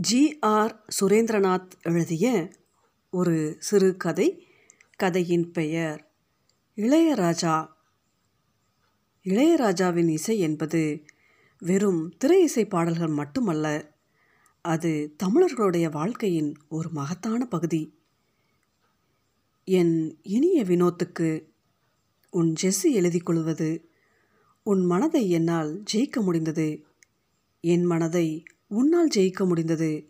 G R Surendranath எழுதிய ஒரு சிறுகதை கதையின் பெயர் இளையராஜா. இளையராஜாவின் இசை என்பது வெறும் திரை இசை பாடல்கள் மட்டுமல்ல அது தமிழர்களுடைய வாழ்க்கையின் ஒரு மகத்தான பகுதி. என் இனிய வினோத்துக்கு உன் ஜெஸ்ஸி எழுதி கொள்வது உன் மனதை என்னால் ஜெயிக்க முடிந்தது. என் மனதை உன்னால் ஜெயிக்க முடிந்தது.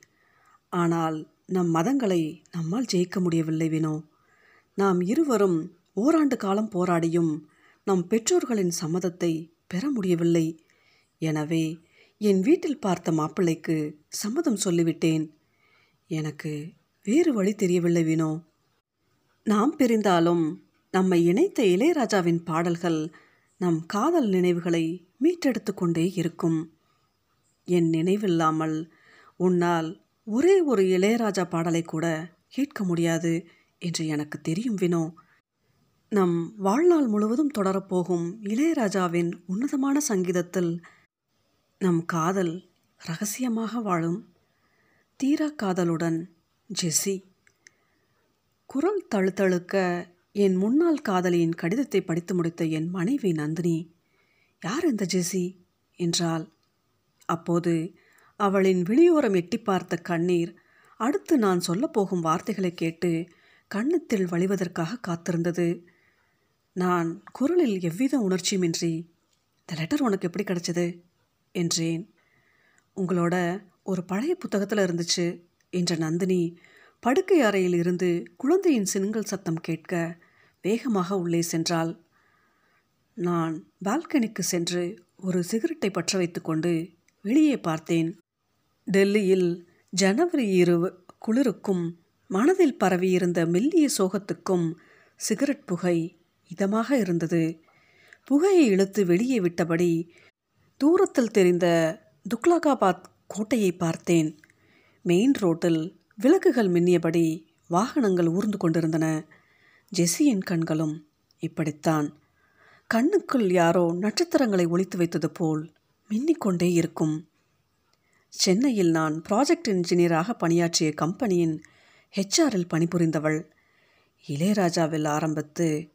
ஆனால் நம் மதங்களை நம்மால் ஜெயிக்க முடியவில்லை வினோ. நாம் இருவரும் ஓராண்டு காலம் போராடியும் நம் பெற்றோர்களின் சம்மதத்தை பெற முடியவில்லை. எனவே என் வீட்டில் பார்த்த மாப்பிள்ளைக்கு சம்மதம் சொல்லிவிட்டேன். எனக்கு வேறு வழி தெரியவில்லை வினோ. நாம் பிரிந்தாலும் நம்மை இணைத்த இளையராஜாவின் பாடல்கள் நம் காதல் நினைவுகளை மீட்டெடுத்து கொண்டே இருக்கும். என் நினைவில்லாமல் உன்னால் ஒரே ஒரு இளையராஜா பாடலை கூட கேட்க முடியாது என்று எனக்கு தெரியும் வினோ. நம் வாழ்நாள் முழுவதும் தொடரப்போகும் இளையராஜாவின் உன்னதமான சங்கீதத்தில் நம் காதல் ரகசியமாக வாழும் தீரா காதலுடன் ஜெஸ்ஸி. குரல் தழுத்தழுக்க என் முன்னாள் காதலியின் கடிதத்தை படித்து முடித்த என் மனைவி நந்தினி யார் இந்த ஜெஸ்ஸி? என்றால் அப்போது அவளின் விழியோரம் எட்டி பார்த்த கண்ணீர் அடுத்து நான் சொல்லப்போகும் வார்த்தைகளை கேட்டு கண்ணத்தில் வழிவதற்காக காத்திருந்தது. நான் குரலில் எவ்வித உணர்ச்சியுமின்றி இந்த லெட்டர் உனக்கு எப்படி கிடைச்சது? என்றேன். உங்களோட ஒரு பழைய புத்தகத்தில் இருந்துச்சு என்ற நந்தினி படுக்கை அறையில் இருந்து குழந்தையின் சினுங்கல் சத்தம் கேட்க வேகமாக உள்ளே சென்றாள். நான் பால்கனிக்கு சென்று ஒரு சிகரெட்டை பற்ற வைத்துக்கொண்டு வெளியே பார்த்தேன். டெல்லியில் ஜனவரி இரவு குளிருக்கும் மனதில் பரவியிருந்த மெல்லிய சோகத்துக்கும் சிகரெட் புகை இதமாக இருந்தது. புகையை இழுத்து வெளியே விட்டபடி தூரத்தில் தெரிந்த துக்லகாபாத் கோட்டையை பார்த்தேன். மெயின் ரோட்டில் விளக்குகள் மின்னியபடி வாகனங்கள் ஊர்ந்து கொண்டிருந்தன. ஜெஸ்ஸியின் கண்களும் இப்படித்தான். கண்ணுக்குள் யாரோ நட்சத்திரங்களை ஒழித்து வைத்தது போல் மின்னிக்கொண்டே இருக்கும். சென்னையில் நான் ப்ராஜெக்ட் இன்ஜினியராக பணியாற்றிய கம்பெனியின் ஹெச்ஆரில் பணிபுரிந்தவள். இளையராஜாவில் ஆரம்பித்து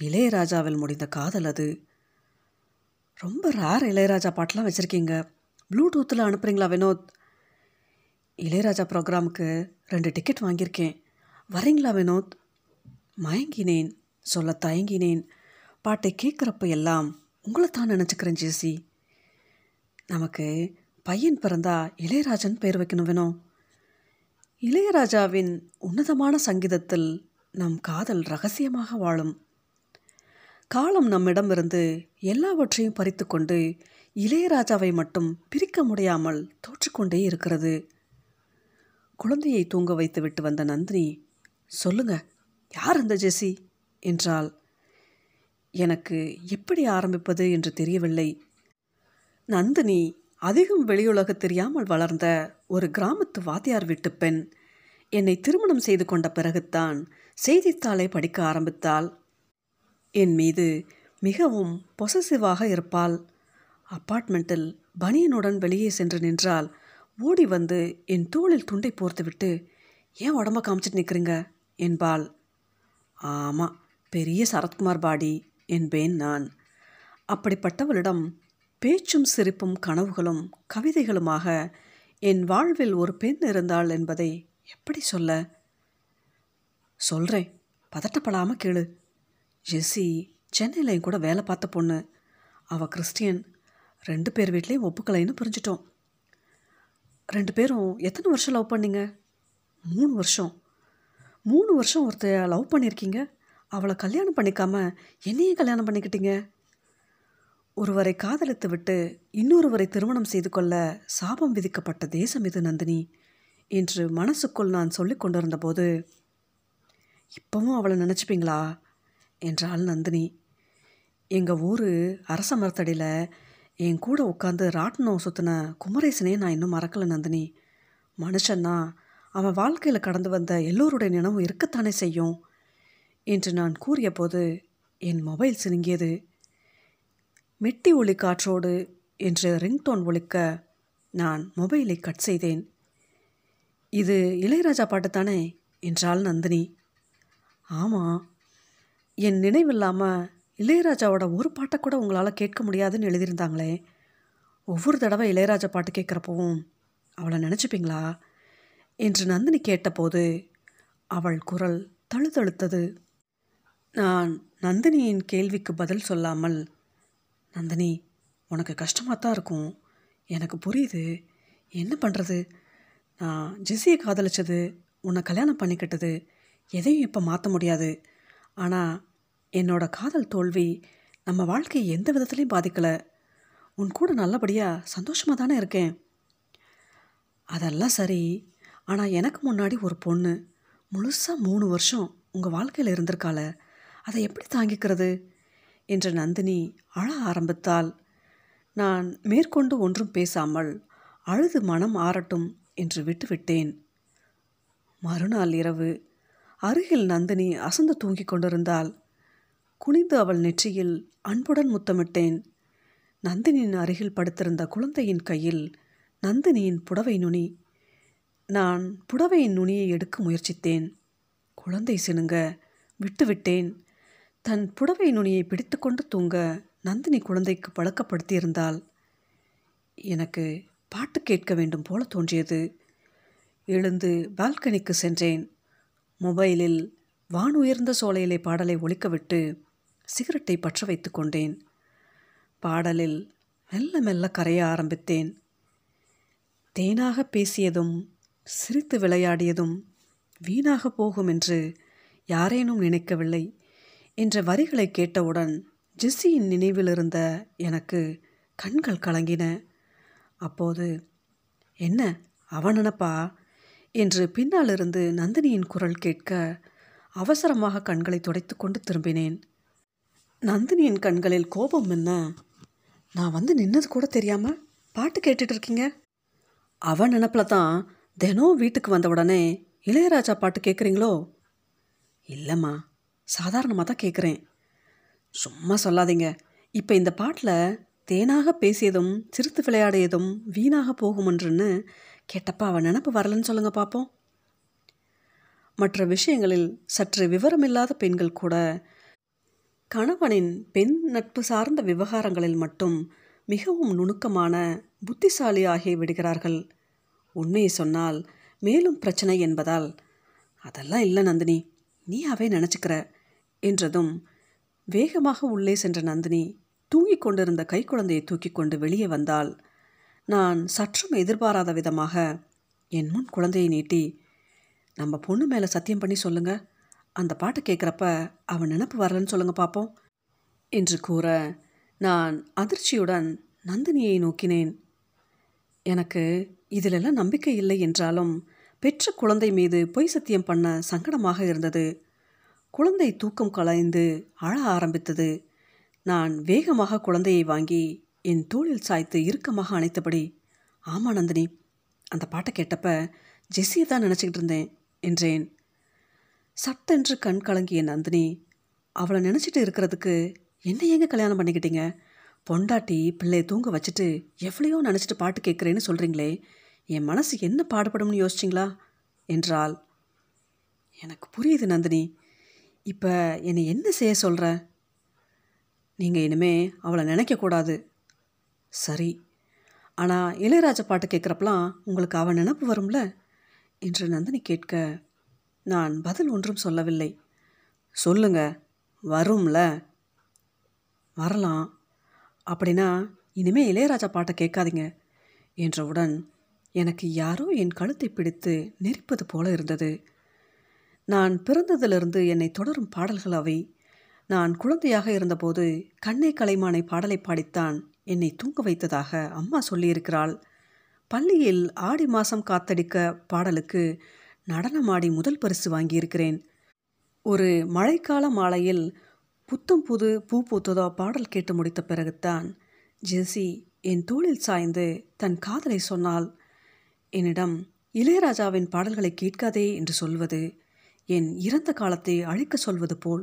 இளையராஜாவில் முடிந்த காதல் அது. ரொம்ப ரேர் இளையராஜா பாட்டெலாம் வச்சுருக்கீங்க. ப்ளூடூத்தில் அனுப்புகிறீங்களா வினோத்? இளையராஜா ப்ரோக்ராமுக்கு ரெண்டு டிக்கெட் வாங்கியிருக்கேன். வரீங்களா வினோத்? மயங்கினேன். சொல்ல தயங்கினேன். பாட்டை கேட்குறப்ப எல்லாம் உங்களை தான் நினச்சிக்கிறேன் ஜேசி. நமக்கு பையன் பிறந்தா இளையராஜன் பெயர் வைக்கணும் வேணும். இளையராஜாவின் உன்னதமான சங்கீதத்தில் நம் காதல் ரகசியமாக வாழும். காலம் நம்மிடமிருந்து எல்லாவற்றையும் பறித்து கொண்டு இளையராஜாவை மட்டும் பிரிக்க முடியாமல் தோற்றுக்கொண்டே இருக்கிறது. குழந்தையை தூங்க வைத்து விட்டு வந்த நந்தினி சொல்லுங்க யார் அந்த ஜெசி? என்றால் எனக்கு எப்படி ஆரம்பிப்பது என்று தெரியவில்லை. நந்தினி அதிகம் வெளியுலக தெரியாமல் வளர்ந்த ஒரு கிராமத்து வாத்தியார் வீட்டு பெண். என்னை திருமணம் செய்து கொண்ட பிறகுத்தான் செய்தித்தாளை படிக்க ஆரம்பித்தாள். என் மீது மிகவும் பொசசிவாக இருப்பாள். அப்பார்ட்மெண்ட்டில் பனியனுடன் வெளியே சென்று நின்றால் ஓடி வந்து என் தோளில் துண்டை போர்த்துவிட்டு ஏன் உடம்ப காமிச்சிட்டு நிற்கிறீங்க என்பாள். ஆமாம் பெரிய சரத்குமார் பாடி என்பேன் நான். அப்படிப்பட்டவளிடம் பேச்சும் சிரிப்பும் கனவுகளும் கவிதைகளுமாக என் வாழ்வில் ஒரு பெண் இருந்தாள் என்பதை எப்படி சொல்ல? சொல்கிறேன் பதட்டப்படாமல் கேளு. ஜெஸ்ஸி சென்னையில் என் கூட வேலை பார்த்த பொண்ணு. அவள் கிறிஸ்டியன். ரெண்டு பேர் வீட்லேயும் ஒப்புக்கலைன்னு புரிஞ்சிட்டோம். ரெண்டு பேரும் எத்தனை வருஷம் லவ் பண்ணீங்க? மூணு வருஷம். மூணு வருஷம் ஒருத்த லவ் பண்ணியிருக்கீங்க அவளை கல்யாணம் பண்ணிக்காமல் என்னையே கல்யாணம் பண்ணிக்கிட்டீங்க? ஒருவரை காதலித்துவிட்டு இன்னொருவரை திருமணம் செய்து கொள்ள சாபம் விதிக்கப்பட்ட தேசம் இது நந்தினி என்று மனசுக்குள் நான் சொல்லி கொண்டிருந்த போது இப்போவும் அவளை நினச்சிப்பீங்களா? என்றாள் நந்தினி. எங்கள் ஊர் அரச மரத்தடியில் என் கூட உட்காந்து ராட்டினம் சுற்றின குமரேசனே நான் இன்னும் மறக்கலை நந்தினி. மனுஷன்னா அவன் வாழ்க்கையில் கடந்து வந்த எல்லோருடைய நினைவும் இருக்கத்தானே செய்யும்? என்று நான் கூறியபோது என் மொபைல் சினுங்கியது. மெட்டி ஒளி காற்றோடு என்று ரிங்டோன் ஒழிக்க நான் மொபைலை கட் செய்தேன். இது இளையராஜா பாட்டு தானே என்றாள் நந்தினி. ஆமாம் என் நினைவில்லாமல் இளையராஜாவோட ஒரு பாட்டை கூட உங்களால் கேட்க முடியாதுன்னு எழுதியிருந்தாங்களே. ஒவ்வொரு தடவை இளையராஜா பாட்டு கேட்குறப்பவும் அவளை நினச்சிப்பீங்களா? என்று நந்தினி கேட்டபோது அவள் குரல் தழுதழுத்தது. நான் நந்தினியின் கேள்விக்கு பதில் சொல்லாமல் நந்தினி உனக்கு கஷ்டமாக தான் இருக்கும். எனக்கு புரியுது. என்ன பண்ணுறது நான் ஜெஸியை காதலிச்சது உன்னை கல்யாணம் பண்ணிக்கிட்டது எதையும் இப்போ மாற்ற முடியாது. ஆனால் என்னோட காதல் தோல்வி நம்ம வாழ்க்கையை எந்த விதத்துலையும் பாதிக்கலை. உன் கூட நல்லபடியாக சந்தோஷமாக தானே இருக்கேன். அதெல்லாம் சரி. ஆனால் எனக்கு முன்னாடி ஒரு பொண்ணு. முழுசாக மூணு வருஷம் உங்கள் வாழ்க்கையில் இருந்திருக்காள. அதை எப்படி தாங்கிக்கிறது? என்று நந்தினி அழ ஆரம்பித்தாள். நான் மேற்கொண்டு ஒன்றும் பேசாமல் அழுது மனம் ஆறட்டும் என்று விட்டுவிட்டேன். மறுநாள் இரவு அருகில் நந்தினி அசந்து தூங்கிக் கொண்டிருந்தாள். குனிந்து அவள் நெற்றியில் அன்புடன் முத்தமிட்டேன். நந்தினியின் அருகில் படுத்திருந்த குழந்தையின் கையில் நந்தினியின் புடவை நுனி. நான் புடவையின் நுனியை எடுக்க முயற்சித்தேன். குழந்தை சினுங்க விட்டுவிட்டேன். தன் புடவை நுனியை பிடித்துக்கொண்டு தூங்க நந்தினி குழந்தைக்கு பழக்கப்படுத்தியிருந்தாள். எனக்கு பாட்டு கேட்க வேண்டும் போல தோன்றியது. எழுந்து பால்கனிக்கு சென்றேன். மொபைலில் வானுயர்ந்த சோலையிலே பாடலை ஒழிக்கவிட்டு சிகரெட்டை பற்ற வைத்து கொண்டேன். பாடலில் மெல்ல மெல்ல கரைய ஆரம்பித்தேன். தேனாக பேசியதும் சிரித்து விளையாடியதும் வீணாக போகும் என்று யாரேனும் நினைக்கவில்லை. என்ற வரிகளை கேட்டவுடன் ஜெஸ்ஸியின் நினைவிலிருந்த எனக்கு கண்கள் கலங்கின. அப்போது என்ன அவன் நினப்பா? என்று பின்னாலிருந்து நந்தினியின் குரல் கேட்க அவசரமாக கண்களை துடைத்து கொண்டு திரும்பினேன். நந்தினியின் கண்களில் கோபம் என்ன? நான் வந்து நின்னது கூட தெரியாமல் பாட்டு கேட்டுட்டு இருக்கீங்க? அவன் நினப்பில் தான் தினம் வீட்டுக்கு வந்த உடனே இளையராஜா பாட்டு கேட்குறீங்களோ இல்லைம்மா சாதாரணமாக தான் கேட்குறேன் சும்மா சொல்லாதீங்க. இப்போ இந்த பாட்டில் தேனாக பேசியதும் சிரித்து விளையாடியதும் வீணாக போகுமென்றுன்னு கேட்டப்ப அவன் நினப்பு வரலன்னு சொல்லுங்க பார்ப்போம் மற்ற விஷயங்களில் சற்று விவரமில்லாத பெண்கள் கூட கணவனின் பெண் நட்பு சார்ந்த விவகாரங்களில் மட்டும் மிகவும் நுணுக்கமான புத்திசாலி ஆகி விடுகிறார்கள். உண்மையை சொன்னால் மேலும் பிரச்சனை என்பதால் அதெல்லாம் இல்லை நந்தினி நீயாவே நினச்சிக்கிற. என்றதும் வேகமாக உள்ளே சென்ற நந்தினி தூங்கிக் கொண்டிருந்த கைக்குழந்தையை தூக்கி கொண்டு வெளியே வந்தாள். நான் சற்றும் எதிர்பாராத விதமாக என் முன் குழந்தையை நீட்டி நம்ம பொண்ணு மேலே சத்தியம் பண்ணி சொல்லுங்க. அந்த பாட்டை கேட்குறப்ப அவன் நினப்பு வரலன்னு சொல்லுங்க பார்ப்போம் என்று கூற நான் அதிர்ச்சியுடன் நந்தினியை நோக்கினேன். எனக்கு இதிலெல்லாம் நம்பிக்கை இல்லை என்றாலும் பெற்ற குழந்தை மீது பொய் சத்தியம் பண்ண சங்கடமாக இருந்தது. குழந்தை தூக்கம் கலைந்து அழ ஆரம்பித்தது. நான் வேகமாக குழந்தையை வாங்கி என் தோளில் சாய்த்து இறுக்கமாக அணைத்தபடி ஆமா நந்தினி அந்த பாட்டை கேட்டப்ப ஜெஸ்ஸியை தான் நினச்சிக்கிட்டு இருந்தேன் என்றேன். சட்டென்று கண் கலங்கிய நந்தினி அவளை நினச்சிட்டு இருக்கிறதுக்கு என்ன ஏங்க கல்யாணம் பண்ணிக்கிட்டீங்க? பொண்டாட்டி பிள்ளையை தூங்க வச்சுட்டு எவ்வளையோ நினச்சிட்டு பாட்டு கேட்குறேன்னு சொல்கிறீங்களே என் மனசு என்ன பாடுபடும்னு யோசிச்சிங்களா? என்றாள். எனக்கு புரியுது நந்தினி இப்போ என்னை என்ன செய்ய சொல்கிற நீங்கள் இனிமே அவளை நினைக்கக்கூடாது சரி. ஆனால் இளையராஜா பாட்டு கேட்குறப்பலாம் உங்களுக்கு அவன் நினப்பு வரும்ல? என்று நந்தினி கேட்க நான் பதில் ஒன்றும் சொல்லவில்லை. சொல்லுங்க. வரும்ல. வரலாம். அப்படின்னா இனிமே இளையராஜா பாட்டை கேட்காதீங்க என்றவுடன் எனக்கு யாரோ என் கழுத்தை பிடித்து நெரிப்பது போல இருந்தது. நான் பிறந்ததிலிருந்து என்னை தொடரும் பாடல்கள் அவை. நான் குழந்தையாக இருந்தபோது கண்ணை கலைமானை பாடலை பாடித்தான் என்னை தூங்க வைத்ததாக அம்மா சொல்லியிருக்கிறாள். பள்ளியில் ஆடி மாதம் காத்தடிக்க பாடலுக்கு நடனமாடி முதல் பரிசு வாங்கியிருக்கிறேன். ஒரு மழைக்கால மாலையில் புத்தம் புது பூ பூத்ததோ பாடல் கேட்டு முடித்த பிறகுத்தான் ஜெசி என் தோளில் சாய்ந்து தன் காதலை சொன்னால் என்னிடம் இளையராஜாவின் பாடல்களை கேட்காதே என்று சொல்வது என் இறந்த காலத்தை அழிக்க சொல்வது போல்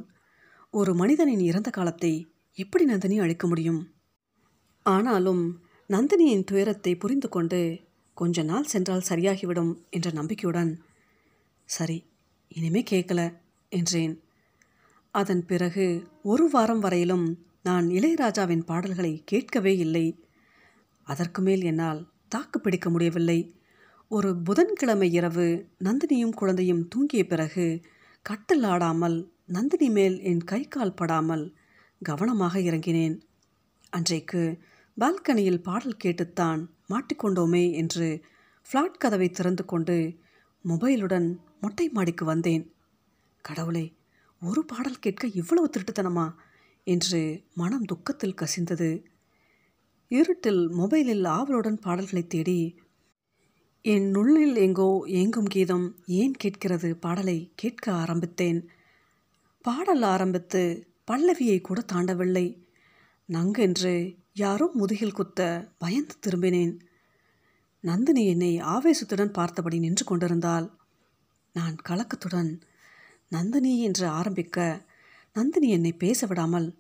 ஒரு மனிதனின் இறந்த காலத்தை எப்படி நந்தினி அழிக்க முடியும்? ஆனாலும் நந்தினியின் துயரத்தை புரிந்து கொண்டு கொஞ்ச நாள் சென்றால் சரியாகிவிடும் என்ற நம்பிக்கையுடன் சரி இனிமே கேட்கல என்றேன். அதன் பிறகு ஒரு வாரம் வரையிலும் நான் இளையராஜாவின் பாடல்களை கேட்கவே இல்லை. அதற்கு மேல் என்னால் தாக்கு பிடிக்க முடியவில்லை. ஒரு புதன்கிழமை இரவு நந்தினியும் குழந்தையும் தூங்கிய பிறகு கட்டில் ஆடாமல் நந்தினி மேல் என் கை கால் படாமல் கவனமாக இறங்கினேன். அன்றைக்கு பால்கனியில் பாடல் கேட்டுத்தான் மாட்டிக்கொண்டோமே என்று ஃப்ளாட் கதவை திறந்து கொண்டு மொபைலுடன் மொட்டை மாடிக்கு வந்தேன். கடவுளே ஒரு பாடல் கேட்க இவ்வளவு திருட்டுத்தனமா? என்று மனம் துக்கத்தில் கசிந்தது. இருட்டில் மொபைலில் ஆவலுடன் பாடல்களை தேடி என் நுள்ளில் எங்கோ ஏங்கும் கீதம் ஏன் கேட்கிறது? பாடலை கேட்க ஆரம்பித்தேன். பாடல் ஆரம்பித்து பல்லவியை கூட தாண்டவில்லை. நங்கென்று யாரோ முதுகில் குத்த பயந்து திரும்பினேன். நந்தினி என்னை ஆவேசத்துடன் பார்த்தபடி நின்று கொண்டிருந்தால் நான் கலக்கத்துடன் நந்தினி என்று ஆரம்பிக்க நந்தினி என்னை பேச விடாமல்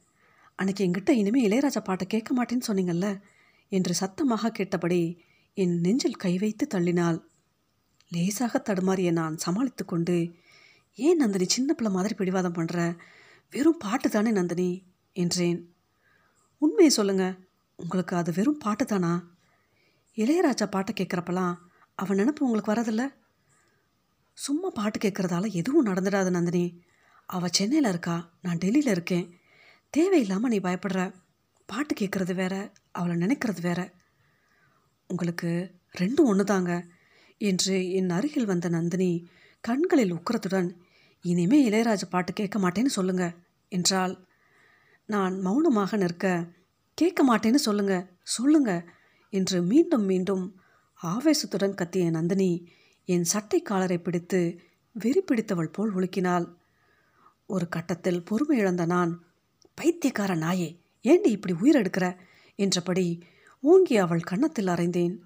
அன்னைக்கு எங்கிட்ட இனிமேல் இளையராஜா பாட்டை கேட்க மாட்டேன்னு சொன்னீங்கல்ல? என்று சத்தமாக கேட்டபடி என் நெஞ்சில் கை வைத்து தள்ளினாள். லேசாக தடுமாறிய நான் சமாளித்து கொண்டு ஏன் நந்தினி சின்ன பிள்ளை மாதிரி பிடிவாதம் பண்ணுற வெறும் பாட்டு தானே நந்தினி? என்றேன். உண்மையை சொல்லுங்க. உங்களுக்கு அது வெறும் பாட்டு தானா? இளையராஜா பாட்டை கேட்குறப்பெல்லாம் அவன் நினப்பு உங்களுக்கு வரதில்ல? சும்மா பாட்டு கேட்குறதால எதுவும் நடந்துடாது நந்தினி. அவள் சென்னையில் இருக்கா. நான் டெல்லியில் இருக்கேன். தேவையில்லாமல் நீ பயப்படுற. பாட்டு கேட்குறது வேற அவளை நினைக்கிறது வேற. உங்களுக்கு ரெண்டும் ஒன்று தாங்க என்று என் அருகில் வந்த நந்தினி கண்களில் உக்கரத்துடன் இனிமே இளையராஜ பாட்டு கேட்க மாட்டேன்னு சொல்லுங்க என்றால் நான் மௌனமாக நிற்க கேட்க மாட்டேன்னு சொல்லுங்க சொல்லுங்க என்று மீண்டும் மீண்டும் ஆவேசத்துடன் கத்திய நந்தினி என் சட்டை காலரை பிடித்து வெறி பிடித்தவள் போல் உலுக்கினாள் ஒரு கட்டத்தில் பொறுமை இழந்த நான் பைத்தியக்கார நாயே ஏண்டி இப்படி உயிரெடுக்கிற என்றபடி ஓங்கி அவள் கன்னத்தில் அறைந்தேன்.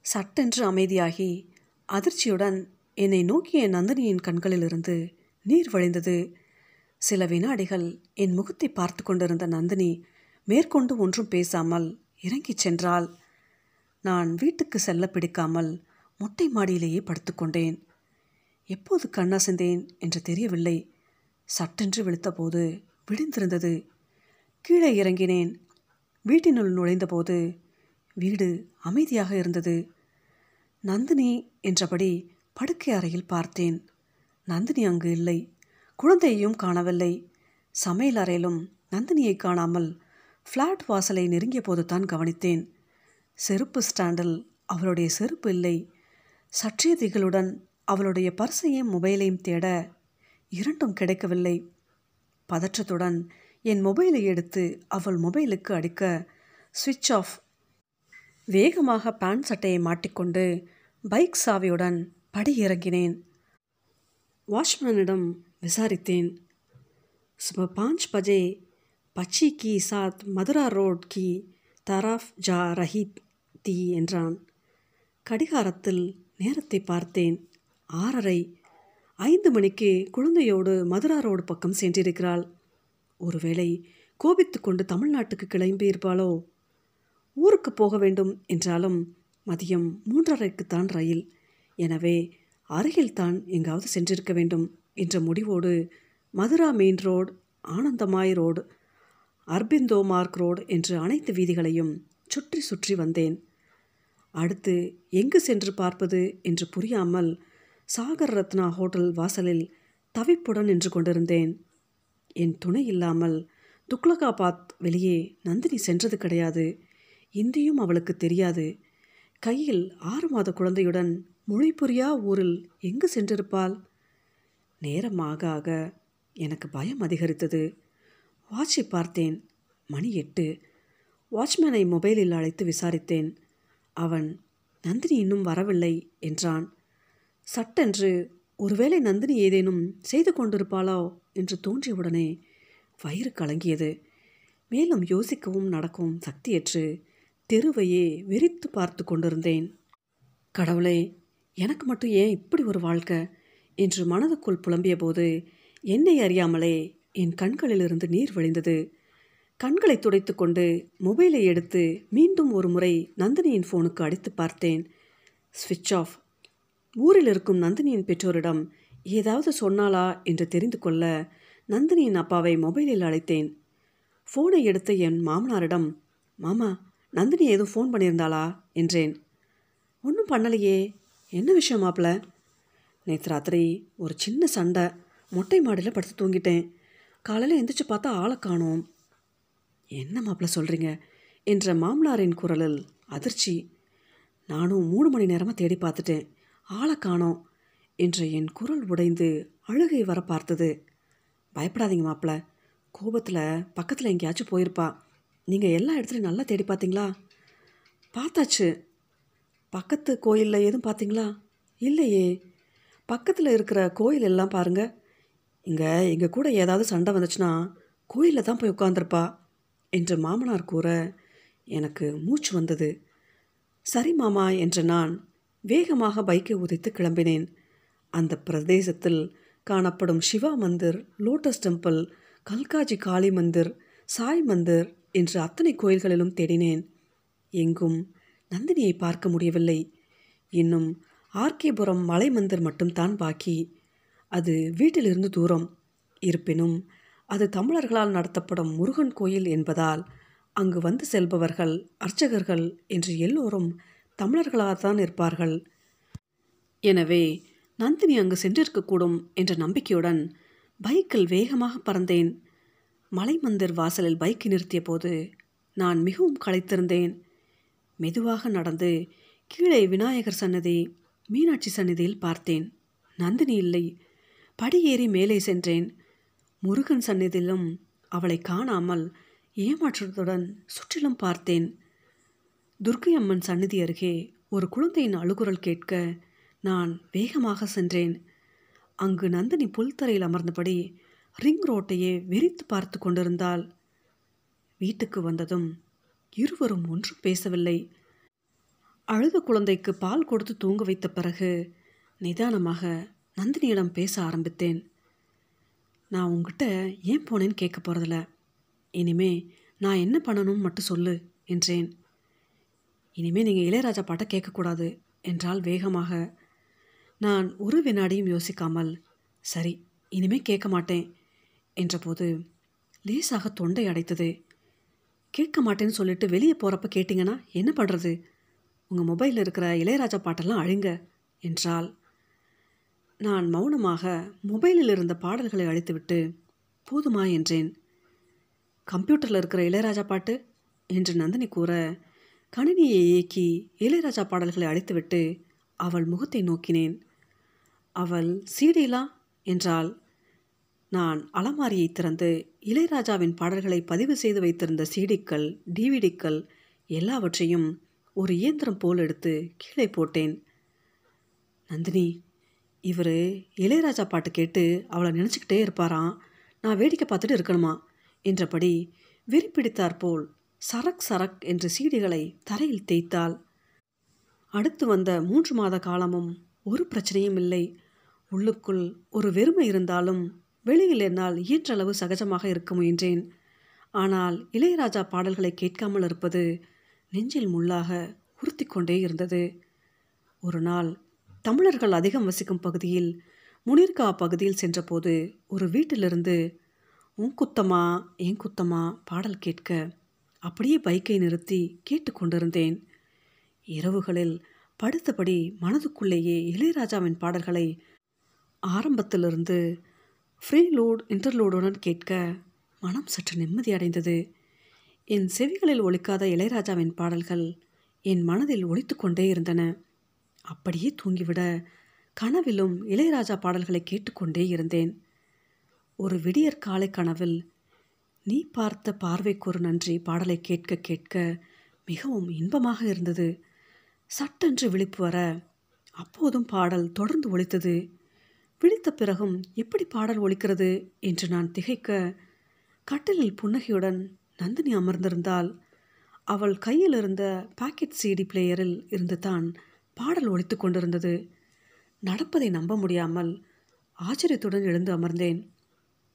சட்டென்று அமைதியாகி அதிர்ச்சியுடன் என்னை நோக்கிய நந்தினியின் கண்களிலிருந்து நீர் வழிந்தது. சில வினாடிகள் என் முகத்தை பார்த்து கொண்டிருந்த நந்தினி மேற்கொண்டு ஒன்றும் பேசாமல் இறங்கிச் சென்றாள். நான் வீட்டுக்கு செல்ல பிடிக்காமல் மொட்டை மாடியிலேயே படுத்துக்கொண்டேன் எப்போது கண்ணாசந்தேன் என்று தெரியவில்லை. சட்டென்று விழுத்தபோது விடிந்திருந்தது கீழே இறங்கினேன். வீட்டினுள் நுழைந்தபோது வீடு அமைதியாக இருந்தது. நந்தினி என்றபடி படுக்கை அறையில் பார்த்தேன். நந்தினி அங்கு இல்லை. குழந்தையையும் காணவில்லை. சமையல் அறையிலும் நந்தினியை காணாமல் ஃப்ளாட் வாசலை நெருங்கிய போது தான் கவனித்தேன். செருப்பு ஸ்டாண்டில் அவளுடைய செருப்பு இல்லை. சற்றியதிகளுடன் அவளுடைய பர்சையும் மொபைலையும் தேட இரண்டும் கிடைக்கவில்லை. பதற்றத்துடன் என் மொபைலை எடுத்து அவள் மொபைலுக்கு அடிக்க சுவிட்ச் ஆஃப். வேகமாக பேண்ட் சட்டையை மாட்டிக்கொண்டு பைக் சாவியுடன் படி இறங்கினேன் வாட்ச்மேனிடம் விசாரித்தேன். சுப பாஞ்ச் பஜே பச்சி கி சாத் மதுரா ரோட் கி தராஃப் ஜா ரஹித் தி என்றான். கடிகாரத்தில் நேரத்தை பார்த்தேன். ஆறரை. ஐந்து மணிக்கு குழந்தையோடு மதுரா ரோடு பக்கம் சென்றிருக்கிறாள். ஒருவேளை கோபித்து கொண்டு தமிழ்நாட்டுக்கு கிளம்பியிருப்பாளோ? ஊருக்கு போக வேண்டும் என்றாலும் மதியம் மூன்றரைக்குத்தான் ரயில். எனவே அருகில்தான் எங்காவது சென்றிருக்க வேண்டும் என்ற முடிவோடு Mathura main road Anandamayi road Aurobindo Marg road என்று அனைத்து வீதிகளையும் சுற்றி சுற்றி வந்தேன். அடுத்து எங்கு சென்று பார்ப்பது என்று புரியாமல் சாகர் ரத்னா ஹோட்டல் வாசலில் தவிப்புடன் நின்று கொண்டிருந்தேன். என் துணை இல்லாமல் துக்லகாபாத் வெளியே நந்தினி சென்றது கிடையாது. இந்தியும் அவளுக்கு தெரியாது. கையில் ஆறு மாத குழந்தையுடன் மொழிபுரியா ஊரில் எங்கு சென்றிருப்பாள்? நேரமாக ஆக எனக்கு பயம் அதிகரித்தது. வாட்சை பார்த்தேன். மணி எட்டு. வாட்ச்மேனை மொபைலில் அழைத்து விசாரித்தேன். அவன் நந்தினி இன்னும் வரவில்லை என்றான். சட்டென்று ஒருவேளை நந்தினி ஏதேனும் செய்து கொண்டிருப்பாளோ? என்று தோன்றியவுடனே வயிறு கலங்கியது. மேலும் யோசிக்கவும் நடக்கவும் சக்தியற்று தெருவையே வெறித்து பார்த்து கொண்டிருந்தேன். கடவுளே எனக்கு மட்டும் ஏன் இப்படி ஒரு வாழ்க்கை? என்று மனதுக்குள் புலம்பிய போது என்னை அறியாமலே என் கண்களிலிருந்து நீர் வழிந்தது. கண்களை துடைத்துக்கொண்டு மொபைலை எடுத்து மீண்டும் ஒரு முறை நந்தினியின் ஃபோனுக்கு அடித்து பார்த்தேன். ஸ்விட்ச் ஆஃப். ஊரில் இருக்கும் நந்தினியின் பெற்றோரிடம் ஏதாவது சொன்னாளா என்று தெரிந்து கொள்ள நந்தினியின் அப்பாவை மொபைலில் அழைத்தேன். ஃபோனை எடுத்த என் மாமனாரிடம் மாமா நந்தினி ஏதும் ஃபோன் பண்ணியிருந்தாளா? என்றேன். ஒன்றும் பண்ணலையே. என்ன விஷயம் மாப்பிள்ள நேற்று ராத்திரி ஒரு சின்ன சண்டை. மொட்டை மாடியில் படுத்து தூங்கிட்டேன். காலையில் எந்திரிச்சு பார்த்தா ஆளை காணோம். என்ன மாப்பிள்ள சொல்கிறீங்க என்ற மாமனாரின் குரலில் அதிர்ச்சி. நானும் மூணு மணி நேரமாக தேடி பார்த்துட்டேன். ஆளை காணோம். என்று என் குரல் உடைந்து அழுகை வர பார்த்தது. பயப்படாதீங்க மாப்பிள்ள கோபத்தில் பக்கத்தில் எங்கேயாச்சும் போயிருப்பா. நீங்கள் எல்லா இடத்துலையும் நல்லா தேடி பார்த்தீங்களா? பார்த்தாச்சு. பக்கத்து கோயிலில் எதுவும் பார்த்தீங்களா? இல்லையே. பக்கத்தில் இருக்கிற கோயில் எல்லாம் பாருங்கள் இங்கே எங்கள் கூட ஏதாவது சண்டை வந்துச்சுன்னா கோயிலில் தான் போய் உட்காந்துருப்பா என்று மாமனார் கூற எனக்கு மூச்சு வந்தது. சரி மாமா என்று நான் வேகமாக பைக்கை உதைத்து கிளம்பினேன். அந்த பிரதேசத்தில் காணப்படும் சிவா மந்திர் லோட்டஸ் டெம்பிள் கல்காஜி காளி மந்திர் சாய் மந்திர் என்று அத்தனை கோயில்களிலும் தேடினேன். எங்கும் நந்தினியை பார்க்க முடியவில்லை. இன்னும் ஆர்கேபுரம் மலை மந்திர் மட்டும்தான் பாக்கி. அது வீட்டிலிருந்து தூரம். இருப்பினும் அது தமிழர்களால் நடத்தப்படும் முருகன் கோயில் என்பதால் அங்கு வந்து செல்பவர்கள் அர்ச்சகர்கள் என்று எல்லோரும் தமிழர்களாகத்தான் இருப்பார்கள். எனவே நந்தினி அங்கு சென்றிருக்கக்கூடும் என்ற நம்பிக்கையுடன் பைக்கில் வேகமாக பறந்தேன். மலை மந்திர் வாசலில் பைக்கை நிறுத்திய போது நான் மிகவும் களைத்திருந்தேன். மெதுவாக நடந்து கீழே விநாயகர் சன்னதி மீனாட்சி சன்னதியில் பார்த்தேன். நந்தினி இல்லை. படியேறி மேலே சென்றேன். முருகன் சந்நிதியிலும் அவளை காணாமல் ஏமாற்றத்துடன் சுற்றிலும் பார்த்தேன். துர்க்கை அம்மன் சன்னதி அருகே ஒரு குழந்தையின் அழுகுரல் கேட்க நான் வேகமாக சென்றேன். அங்கு நந்தினி புல்தரையில் அமர்ந்தபடி ரிங் ரோட்டையே வெறித்து பார்த்து கொண்டிருந்தாள். வீட்டுக்கு வந்ததும் இருவரும் ஒன்றும் பேசவில்லை. அழுத குழந்தைக்கு பால் கொடுத்து தூங்க வைத்த பிறகு நிதானமாக நந்தினியிடம் பேச ஆரம்பித்தேன். நான் உங்ககிட்ட ஏன் போனேன்னு கேட்க போகிறதில்ல இனிமே நான் என்ன பண்ணணும்னு மட்டும் சொல்லு என்றேன். இனிமே நீங்கள் இளையராஜா பாட்டை கேட்கக்கூடாது என்றால் வேகமாக. நான் ஒரு வினாடியும் யோசிக்காமல் சரி இனிமே கேட்க மாட்டேன் என்றபோது லேசாக தொண்டை அடைத்தது. கேட்க மாட்டேன்னு சொல்லிட்டு வெளியே போகிறப்ப கேட்டிங்கன்னா என்ன பண்ணுறது உங்கள் மொபைலில் இருக்கிற இளையராஜா பாட்டெல்லாம் அழுங்க என்றால் நான் மௌனமாக மொபைலில் இருந்த பாடல்களை அழித்துவிட்டு போதுமா என்றேன். கம்ப்யூட்டரில் இருக்கிற இளையராஜா பாட்டு? என்று நந்தினி கூற கணினியை இயக்கி இளையராஜா பாடல்களை அழித்துவிட்டு அவள் முகத்தை நோக்கினேன். அவள் சீடிலா? என்றால் நான் அலமாரியை திறந்து இளையராஜாவின் பாடல்களை பதிவு செய்து வைத்திருந்த சீடிக்கள் டிவிடிக்கள் எல்லாவற்றையும் ஒரு இயந்திரம் போல் எடுத்து கீழே போட்டேன். நந்தினி இவர் இளையராஜா பாட்டு கேட்டு அவளை நினச்சிக்கிட்டே இருப்பாராம் நான் வேடிக்கை பார்த்துட்டு இருக்கணுமா? என்றபடி வெறிப்பிடித்தாற் போல் சரக் சரக் என்று சீடிகளை தரையில் தேய்த்தாள். அடுத்து வந்த மூன்று மாத காலமும் ஒரு பிரச்சனையும் இல்லை. உள்ளுக்குள் ஒரு வெறுமை இருந்தாலும் வெளியில் என்னால் ஈற்றளவு சகஜமாக இருக்க முயன்றேன். ஆனால் இளையராஜா பாடல்களை கேட்காமல் இருப்பது நெஞ்சில் முள்ளாக உறுத்தி கொண்டே இருந்தது. ஒரு நாள் தமிழர்கள் அதிகம் வசிக்கும் பகுதியில் முனிர்கா பகுதியில் சென்றபோது ஒரு வீட்டிலிருந்து உன் குத்தமா என் குத்தமா பாடல் கேட்க அப்படியே பைக்கை நிறுத்தி கேட்டுக்கொண்டிருந்தேன் இரவுகளில் படுத்தபடி மனதுக்குள்ளேயே இளையராஜாவின் பாடல்களை ஆரம்பத்திலிருந்து ஃப்ரீ லோட் இன்டர்லோடுடன் கேட்க மனம் சற்று நிம்மதி அடைந்தது. என் செவிகளில் ஒழிக்காத இளையராஜாவின் பாடல்கள் என் மனதில் ஒலித்து கொண்டே இருந்தன. அப்படியே தூங்கிவிட கனவிலும் இளையராஜா பாடல்களை கேட்டுக்கொண்டே இருந்தேன். ஒரு விடியற் காலை கனவில் நீ பார்த்த பார்வைக்கு ஒரு நன்றி பாடலை கேட்க கேட்க மிகவும் இன்பமாக இருந்தது. சட்டென்று விழிப்பு வர. அப்போதும் பாடல் தொடர்ந்து ஒழித்தது விழித்த பிறகும் எப்படி பாடல் ஒலிக்கிறது என்று நான் திகைக்க கட்டிலில் புன்னகையுடன் நந்தினி அமர்ந்திருந்தால் அவள் கையில் இருந்த பாக்கெட் சிடி பிளேயரில் இருந்து தான் பாடல் ஒலித்து கொண்டிருந்தது. நடப்பதை நம்ப முடியாமல் ஆச்சரியத்துடன் எழுந்து அமர்ந்தேன்.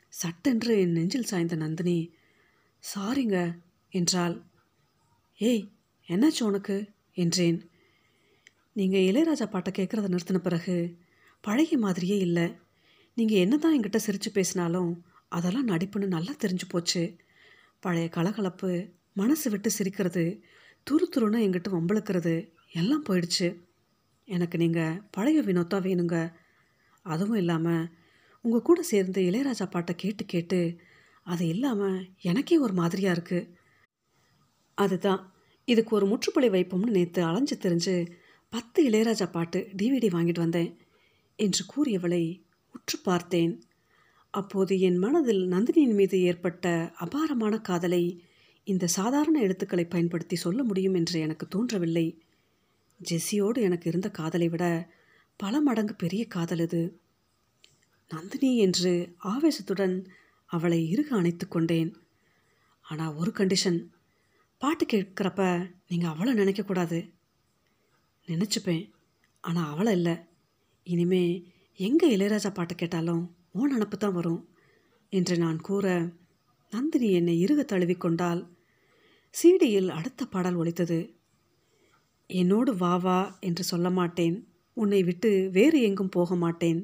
சட்டென்று என் நெஞ்சில் சாய்ந்த நந்தினி சாரிங்க என்றாள். ஏய் என்னாச்சு உனக்கு? என்றேன். நீங்கள் இளையராஜா பாட்டை கேட்குறத நிறுத்தின பிறகு பழைய மாதிரியே இல்லை. நீங்கள் என்ன தான் என்கிட்ட சிரித்து பேசினாலும் அதெல்லாம் நடிப்புன்னு நல்லா தெரிஞ்சு போச்சு. பழைய கலகலப்பு மனசு விட்டு சிரிக்கிறது துரு துருன்னு எங்கிட்ட வம்பளுக்கிறது எல்லாம் போயிடுச்சு. எனக்கு நீங்கள் பழைய வினோத்தா வேணுங்க. அதுவும் இல்லாமல் உங்கள் கூட சேர்ந்து இளையராஜா பாட்டை கேட்டு கேட்டு அது இல்லாமல் எனக்கே ஒரு மாதிரியாக இருக்குது அதுதான். இதுக்கு ஒரு முற்றுப்புள்ளி வைப்போம்னு நேற்று அலைஞ்சு தெரிஞ்சு பத்து இளையராஜா பாட்டு டிவிடி வாங்கிட்டு வந்தேன் என்று கூறியவளை உற்று பார்த்தேன். அப்போது என் மனதில் நந்தினியின் மீது ஏற்பட்ட அபாரமான காதலை இந்த சாதாரண எழுத்துக்களை பயன்படுத்தி சொல்ல முடியும் என்று எனக்கு தோன்றவில்லை. ஜெஸ்ஸியோடு எனக்கு இருந்த காதலை விட பல மடங்கு பெரிய காதல் இது. நந்தினி என்று ஆவேசத்துடன் அவளை இறுக அணைத்து கொண்டேன். ஆனால் ஒரு கண்டிஷன் பாட்டு கேட்குறப்ப நீங்கள் அவளை நினைக்கக்கூடாது நினச்சிப்பேன். ஆனால் அவளை இல்லை. இனிமே எங்கே இளையராஜா பாட்டு கேட்டாலும் ஓ நினப்பு தான் வரும் என்று நான் கூற நந்தினி என்னை இறுக தழுவிக்கொண்டால் சீடியில் அடுத்த பாடல் ஒலித்தது. என்னோடு வா வா என்று சொல்ல மாட்டேன். உன்னை விட்டு வேறு எங்கும் போக மாட்டேன்.